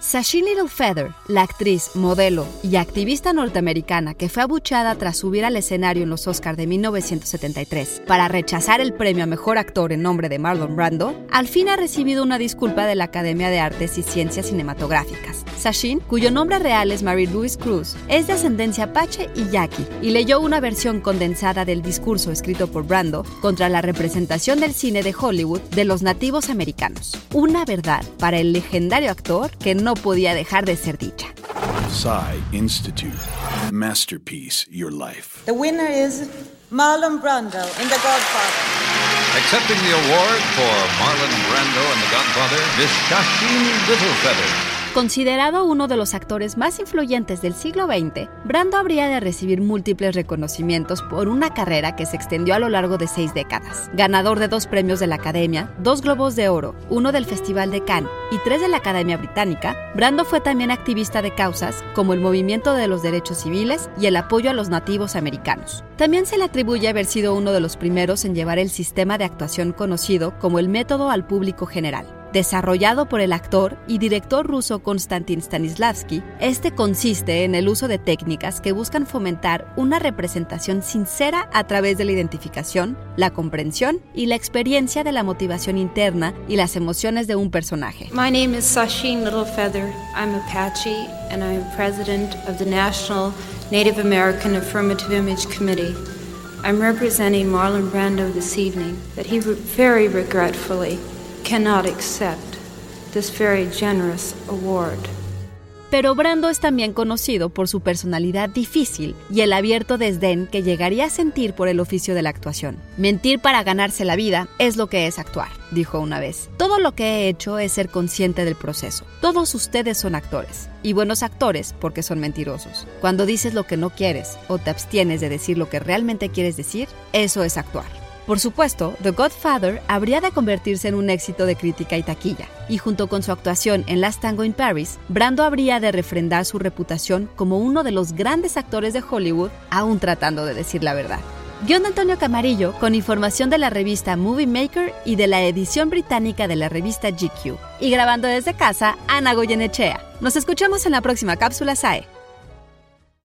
Sasheen Little Feather, la actriz, modelo y activista norteamericana que fue abucheada tras subir al escenario en los Oscars de 1973 para rechazar el premio a mejor actor en nombre de Marlon Brando, al fin ha recibido una disculpa de la Academia de Artes y Ciencias Cinematográficas. Sasheen, cuyo nombre real es Mary Louise Cruz, es de ascendencia apache y yaqui y leyó una versión condensada del discurso escrito por Brando contra la representación del cine de Hollywood de los nativos americanos. Una verdad para el legendario actor que no no podía dejar de ser dicha. Psy Institute. Masterpiece Your Life. The winner is Marlon Brando in The Godfather. Accepting the award for Marlon Brando in The Godfather, Miss Shasheen Littlefeather. Considerado uno de los actores más influyentes del siglo XX, Brando habría de recibir múltiples reconocimientos por una carrera que se extendió a lo largo de seis décadas. Ganador de dos premios de la Academia, dos Globos de Oro, uno del Festival de Cannes y tres de la Academia Británica, Brando fue también activista de causas como el movimiento de los derechos civiles y el apoyo a los nativos americanos. También se le atribuye haber sido uno de los primeros en llevar el sistema de actuación conocido como el método al público general Desarrollado por el actor y director ruso Konstantin Stanislavski, este consiste en el uso de técnicas que buscan fomentar una representación sincera a través de la identificación, la comprensión y la experiencia de la motivación interna y las emociones de un personaje. My name is Sasheen Littlefeather. I'm Apache and I'm president of the National Native American Affirmative Image Committee. I'm representing Marlon Brando this evening that he very regretfully cannot accept this very generous award. Pero Brando es también conocido por su personalidad difícil y el abierto desdén que llegaría a sentir por el oficio de la actuación. Mentir para ganarse la vida es lo que es actuar, dijo una vez. Todo lo que he hecho es ser consciente del proceso. Todos ustedes son actores, y buenos actores porque son mentirosos. Cuando dices lo que no quieres o te abstienes de decir lo que realmente quieres decir, eso es actuar. Por supuesto, The Godfather habría de convertirse en un éxito de crítica y taquilla, y junto con su actuación en Last Tango in Paris, Brando habría de refrendar su reputación como uno de los grandes actores de Hollywood, aún tratando de decir la verdad. Guión de Antonio Camarillo, con información de la revista Movie Maker y de la edición británica de la revista GQ. Y grabando desde casa, Ana Goyenechea. Nos escuchamos en la próxima cápsula SAE.